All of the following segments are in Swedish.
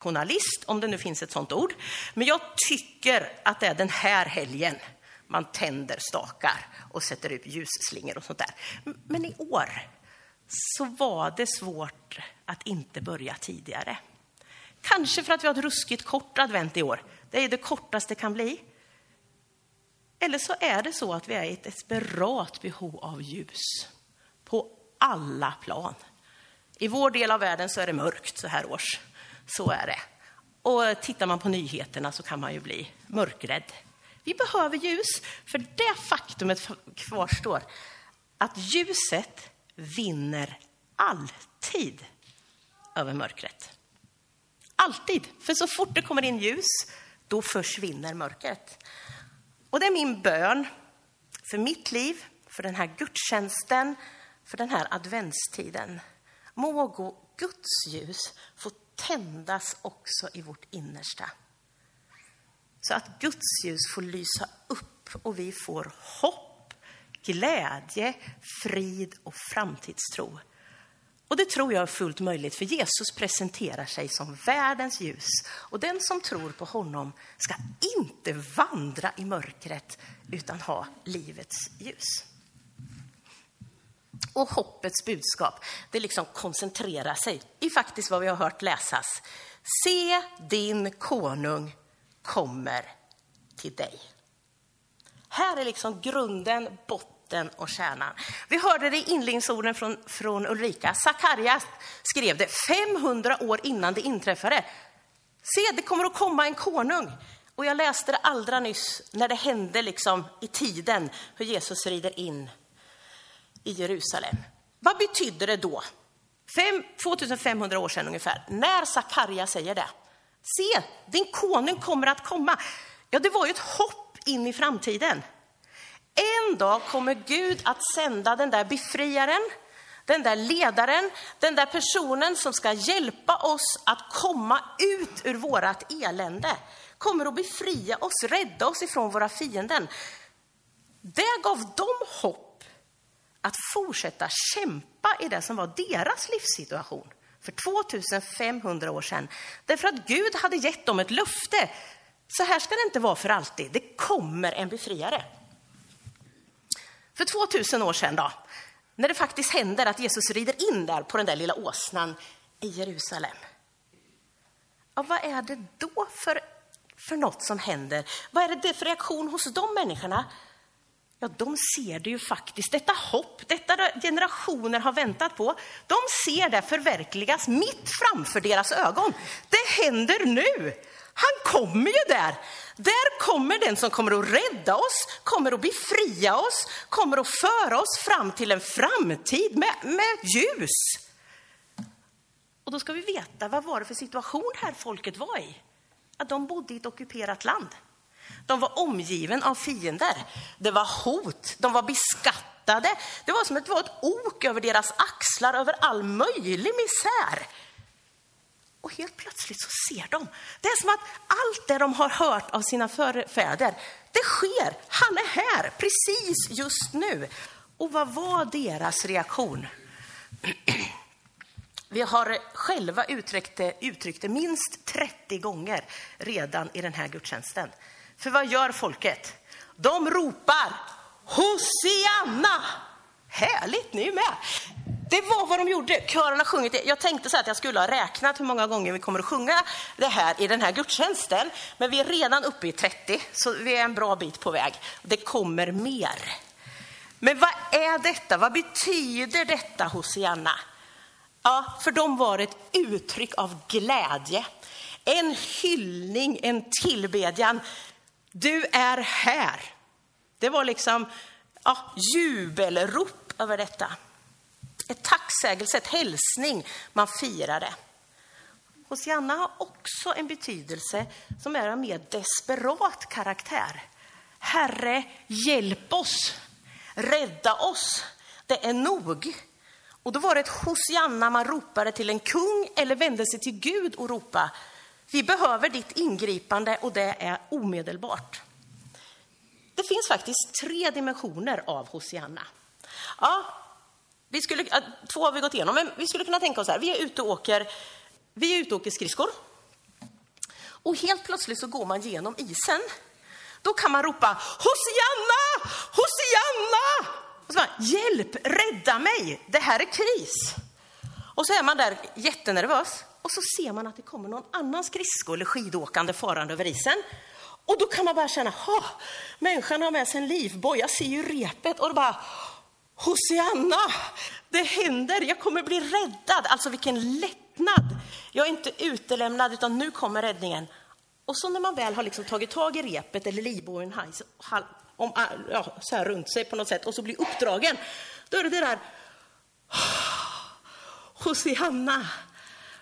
journalist, om det nu finns ett sånt ord. Men jag tycker att det är den här helgen man tänder stakar och sätter ut ljusslingor och sånt där. Men i år så var det svårt att inte börja tidigare. Kanske för att vi har ett ruskigt kort advent i år. Det är det kortaste det kan bli. Eller så är det så att vi är i ett desperat behov av ljus på alla plan. I vår del av världen så är det mörkt så här års. Så är det. Och tittar man på nyheterna så kan man ju bli mörkrädd. Vi behöver ljus, för det faktumet kvarstår att ljuset vinner alltid över mörkret. Alltid, för så fort det kommer in ljus, då försvinner mörkret. Och det är min bön för mitt liv, för den här gudstjänsten, för den här adventstiden. Må Guds ljus få tändas också i vårt innersta. Så att Guds ljus får lysa upp och vi får hopp, glädje, frid och framtidstro. Och det tror jag är fullt möjligt, för Jesus presenterar sig som världens ljus. Och den som tror på honom ska inte vandra i mörkret, utan ha livets ljus. Och hoppets budskap, det liksom koncentrerar sig i faktiskt vad vi har hört läsas. Se din konung kommer till dig. Här är liksom grunden, botten och kärnan. Vi hörde det i inledningsorden från, från Ulrika. Sakarja skrev det 500 år innan det inträffade. Se, det kommer att komma en konung. Och jag läste det allra nyss när det hände liksom i tiden hur Jesus rider in i Jerusalem. Vad betydde det då? 2500 år sedan ungefär, när Sakarja säger det. Se, din konung kommer att komma. Ja, det var ju ett hopp in i framtiden. En dag kommer Gud att sända den där befriaren, den där ledaren, den där personen som ska hjälpa oss att komma ut ur vårat elände. Kommer att befria oss, rädda oss ifrån våra fienden. Det gav dem hopp att fortsätta kämpa i det som var deras livssituation för 2500 år sedan. Därför att Gud hade gett dem ett löfte. Så här ska det inte vara för alltid. Det kommer en befriare. För 2000 år sedan då, när det faktiskt händer att Jesus rider in där på den där lilla åsnan i Jerusalem. Ja, vad är det då för, för något som händer? Vad är det för reaktion hos de människorna? Ja, de ser det ju faktiskt, detta hopp, detta generationer har väntat på. De ser det förverkligas mitt framför deras ögon. Det händer nu. Han kommer ju där. Där kommer den som kommer att rädda oss, kommer att befria oss, kommer att föra oss fram till en framtid med, med ljus. Och då ska vi veta, vad var det för situation här folket var i? Att de bodde i ett ockuperat land. De var omgiven av fiender. Det var hot, de var beskattade. Det var som att det var ett ok över deras axlar, över all möjlig misär. Och helt plötsligt så ser de. Det är som att allt det de har hört av sina förfäder, det sker. Han är här, precis just nu. Och vad var deras reaktion? Vi har själva uttryckt det, uttryckt det minst 30 gånger redan i den här gudstjänsten. För vad gör folket? De ropar Hosianna! Härligt, ni är med. Det var vad de gjorde. Kören har sjungit det. Jag tänkte så att jag skulle ha räknat hur många gånger vi kommer att sjunga det här i den här gudstjänsten. Men vi är redan uppe i 30, så vi är en bra bit på väg. Det kommer mer. Men vad är detta? Vad betyder detta Hosianna? Ja, för dem var det ett uttryck av glädje. En hyllning, en tillbedjan du är här. Det var liksom ja, jubelrop över detta. Ett tacksägelse, ett hälsning man firade. Hosianna har också en betydelse som är av mer desperat karaktär. Herre, hjälp oss, rädda oss, det är nog. Och då var det ett Hosianna man ropade till en kung eller vände sig till Gud och ropade vi behöver ditt ingripande och det är omedelbart. Det finns faktiskt tre dimensioner av Hosianna. Ja, vi skulle, två har vi gått igenom, men vi skulle kunna tänka oss här. Vi är ute och åker, vi är ute och åker skridskor. Och helt plötsligt så går man genom isen. Då kan man ropa Hosianna! Hosianna! Och så man, Hjälp, rädda mig, det här är kris. Och så är man där jättenervös och så ser man att det kommer någon annan skridsko eller skidåkande farande över isen. Och då kan man bara känna, ha, människan har med sig en livboj, jag ser ju repet och då bara, Hosianna, det händer, jag kommer bli räddad. Alltså vilken lättnad. Jag är inte utelämnad utan nu kommer räddningen. Och så när man väl har liksom tagit tag i repet eller livbojen om, ja, så här runt sig på något sätt och så blir uppdragen, då är det det där ah, Hosianna,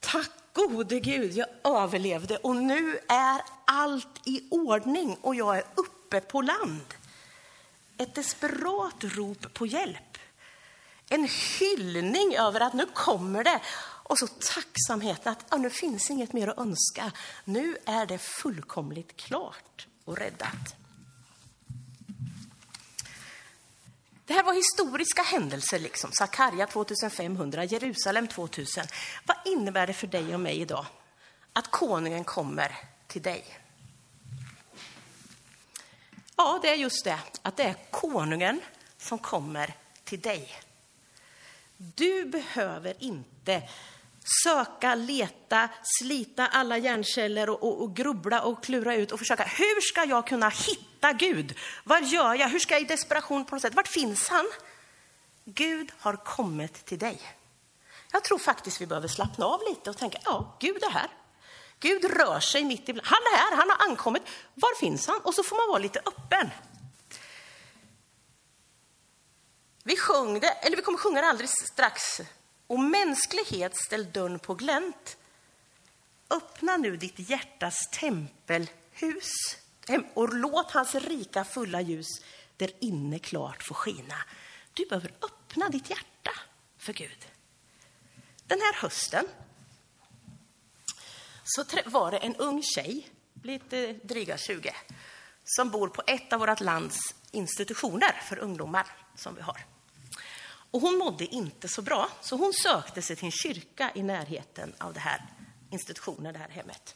tack gode Gud, jag överlevde och nu är allt i ordning och jag är uppe på land. Ett desperat rop på hjälp. En hyllning över att nu kommer det. Och så tacksamheten att ja, nu finns inget mer att önska. Nu är det fullkomligt klart och räddat. Det här var historiska händelser, liksom. Sakarja 2500, Jerusalem 2000. Vad innebär det för dig och mig idag att konungen kommer till dig? Ja, det är just det, att det är konungen som kommer till dig. Du behöver inte söka, leta, slita alla hjärnceller och, och, och, grubbla och klura ut och försöka. Hur ska jag kunna hitta Gud? Vad gör jag? Hur ska jag i desperation på något sätt? Vart finns han? Gud har kommit till dig. Jag tror faktiskt vi behöver slappna av lite och tänka, ja, Gud är här. Gud rör sig mitt ibland. Han är här, han har ankommit. Var finns han? Och så får man vara lite öppen. Vi sjöng det, eller vi kommer sjunga det alldeles strax och mänsklighet ställ dörren på glänt. Öppna nu ditt hjärtas tempelhus och låt hans rika fulla ljus där inne klart få skina. Du behöver öppna ditt hjärta för Gud. Den här hösten så var det en ung tjej, lite dryga 20, som bor på ett av vårt lands institutioner för ungdomar som vi har. Och hon mådde inte så bra, så hon sökte sig till en kyrka i närheten av det här institutionen, det här hemmet.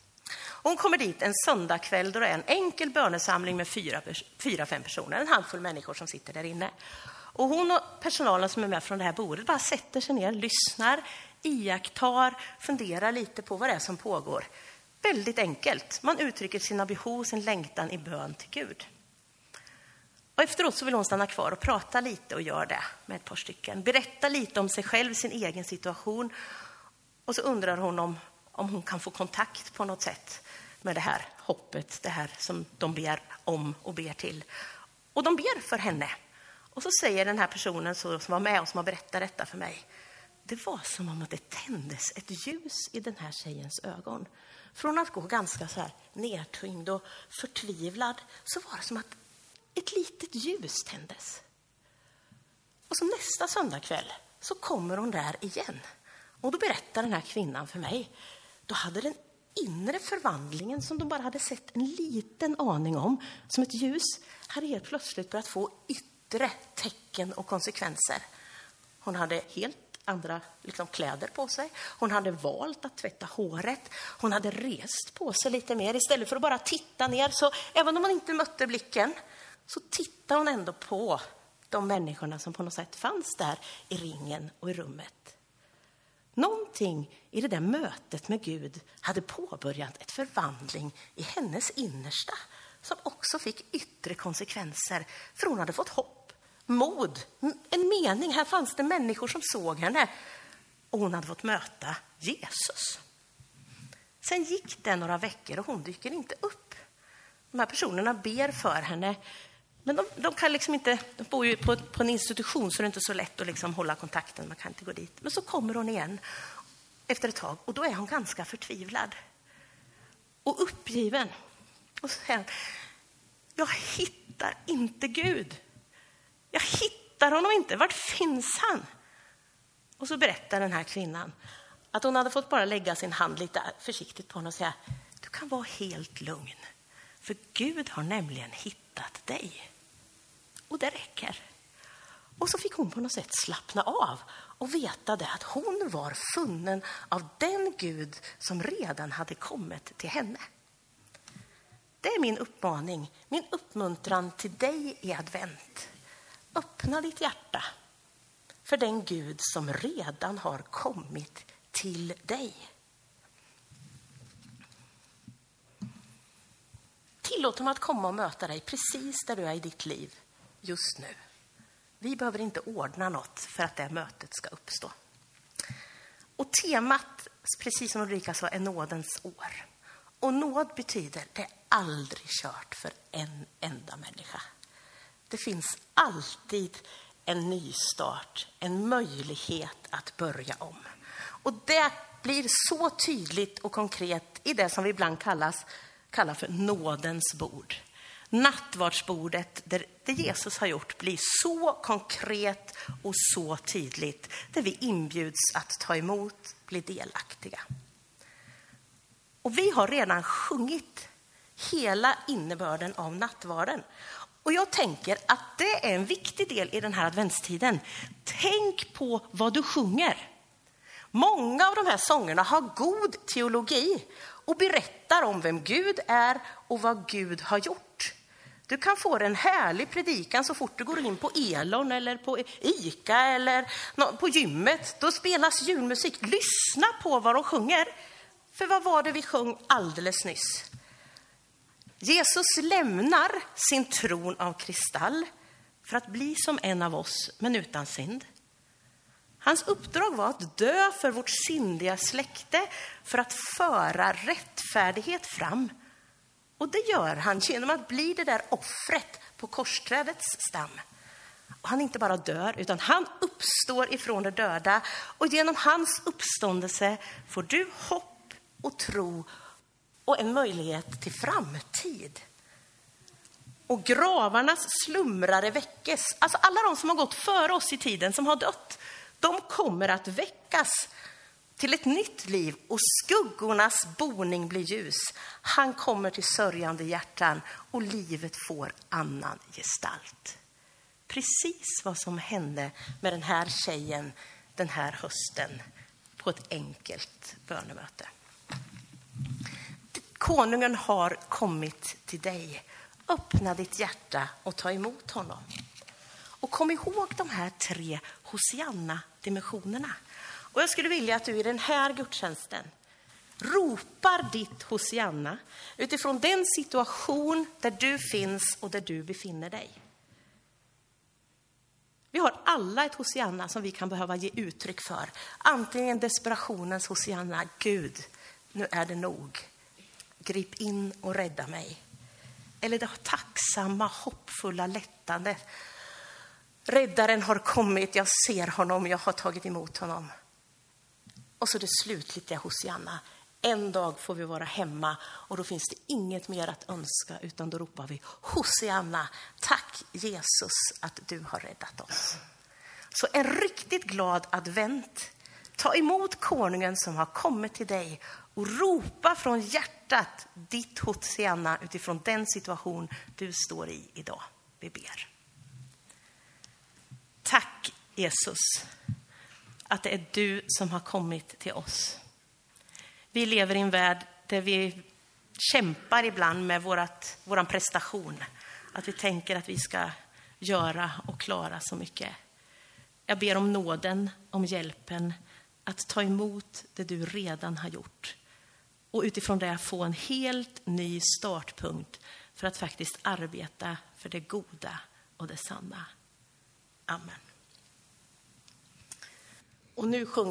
Hon kommer dit en söndagkväll då det är en enkel bönesamling med fyra, fyra, fem personer, en handfull människor som sitter där inne. Och hon och personalen som är med från det här bordet bara sätter sig ner, lyssnar, iakttar, funderar lite på vad det är som pågår. Väldigt enkelt. Man uttrycker sina behov, sin längtan i bön till Gud. Och efteråt så vill hon stanna kvar och prata lite och gör det med ett par stycken. Berätta lite om sig själv, sin egen situation. Och så undrar hon om, om hon kan få kontakt på något sätt med det här hoppet, det här som de ber om och ber till. Och de ber för henne. Och så säger den här personen som var med och som har berättat detta för mig. Det var som om att det tändes ett ljus i den här tjejens ögon. Från att gå ganska så här nedtyngd och förtvivlad så var det som att ett litet ljus tändes. Och så nästa söndagkväll så kommer hon där igen. Och då berättar den här kvinnan för mig, då hade den inre förvandlingen som de bara hade sett en liten aning om, som ett ljus, hade helt plötsligt börjat få yttre tecken och konsekvenser. Hon hade helt andra liksom, kläder på sig. Hon hade valt att tvätta håret. Hon hade rest på sig lite mer istället för att bara titta ner. Så även om man inte mötte blicken så tittar hon ändå på de människorna som på något sätt fanns där i ringen och i rummet. Någonting i det där mötet med Gud hade påbörjat ett förvandling i hennes innersta som också fick yttre konsekvenser, för hon hade fått hopp, mod, en mening. Här fanns det människor som såg henne och hon hade fått möta Jesus. Sen gick det några veckor och hon dyker inte upp. De här personerna ber för henne men de, de, kan liksom inte, de bor ju på, på, en institution så det är inte så lätt att liksom hålla kontakten, man kan inte gå dit. Men så kommer hon igen efter ett tag och då är hon ganska förtvivlad och uppgiven. Och så säger hon, jag hittar inte Gud. Jag hittar honom inte, vart finns han? Och så berättar den här kvinnan att hon hade fått bara lägga sin hand lite försiktigt på honom och säga, du kan vara helt lugn, för Gud har nämligen hittat dig. Och det räcker. Och så fick hon på något sätt slappna av och veta det att hon var funnen av den Gud som redan hade kommit till henne. Det är min uppmaning, min uppmuntran till dig i advent. Öppna ditt hjärta för den Gud som redan har kommit till dig. Tillåt honom att komma och möta dig precis där du är i ditt liv just nu. Vi behöver inte ordna något för att det mötet ska uppstå. Och temat, precis som Ulrika sa, är nådens år. Och nåd betyder det är aldrig kört för en enda människa. Det finns alltid en nystart, en möjlighet att börja om. Och det blir så tydligt och konkret i det som vi ibland kallas, kallar för nådens bord. Nattvardsbordet, där det Jesus har gjort, blir så konkret och så tydligt, där vi inbjuds att ta emot, bli delaktiga. Och vi har redan sjungit hela innebörden av nattvarden. Och jag tänker att det är en viktig del i den här adventstiden. Tänk på vad du sjunger. Många av de här sångerna har god teologi och berättar om vem Gud är och vad Gud har gjort. Du kan få en härlig predikan så fort du går in på Elon eller på Ica eller på gymmet. Då spelas julmusik. Lyssna på vad de sjunger. För vad var det vi sjöng alldeles nyss? Jesus lämnar sin tron av kristall för att bli som en av oss, men utan synd. Hans uppdrag var att dö för vårt syndiga släkte för att föra rättfärdighet fram. Och det gör han genom att bli det där offret på korsträdets stam. Och han inte bara dör, utan han uppstår ifrån de döda. Och genom hans uppståndelse får du hopp och tro och en möjlighet till framtid. Och gravarnas slumrare väckes. Alltså alla de som har gått före oss i tiden, som har dött, de kommer att väckas till ett nytt liv och skuggornas boning blir ljus. Han kommer till sörjande hjärtan och livet får annan gestalt. Precis vad som hände med den här tjejen den här hösten på ett enkelt bönemöte. Konungen har kommit till dig. Öppna ditt hjärta och ta emot honom. Och kom ihåg de här tre Hosianna-dimensionerna. Och jag skulle vilja att du i den här gudstjänsten ropar ditt Hosianna utifrån den situation där du finns och där du befinner dig. Vi har alla ett Hosianna som vi kan behöva ge uttryck för. Antingen desperationens Hosianna, Gud, nu är det nog. Grip in och rädda mig. Eller det tacksamma, hoppfulla lättandet. Räddaren har kommit, jag ser honom, jag har tagit emot honom. Och så det slutliga Hosianna. En dag får vi vara hemma och då finns det inget mer att önska utan då ropar vi Hosianna, tack Jesus att du har räddat oss. Så en riktigt glad advent. Ta emot konungen som har kommit till dig och ropa från hjärtat ditt Hosianna utifrån den situation du står i idag. Vi ber. Tack Jesus att det är du som har kommit till oss. Vi lever i en värld där vi kämpar ibland med vårat, våran prestation. Att vi tänker att vi ska göra och klara så mycket. Jag ber om nåden, om hjälpen att ta emot det du redan har gjort och utifrån det få en helt ny startpunkt för att faktiskt arbeta för det goda och det sanna. Amen. Och nu sjunger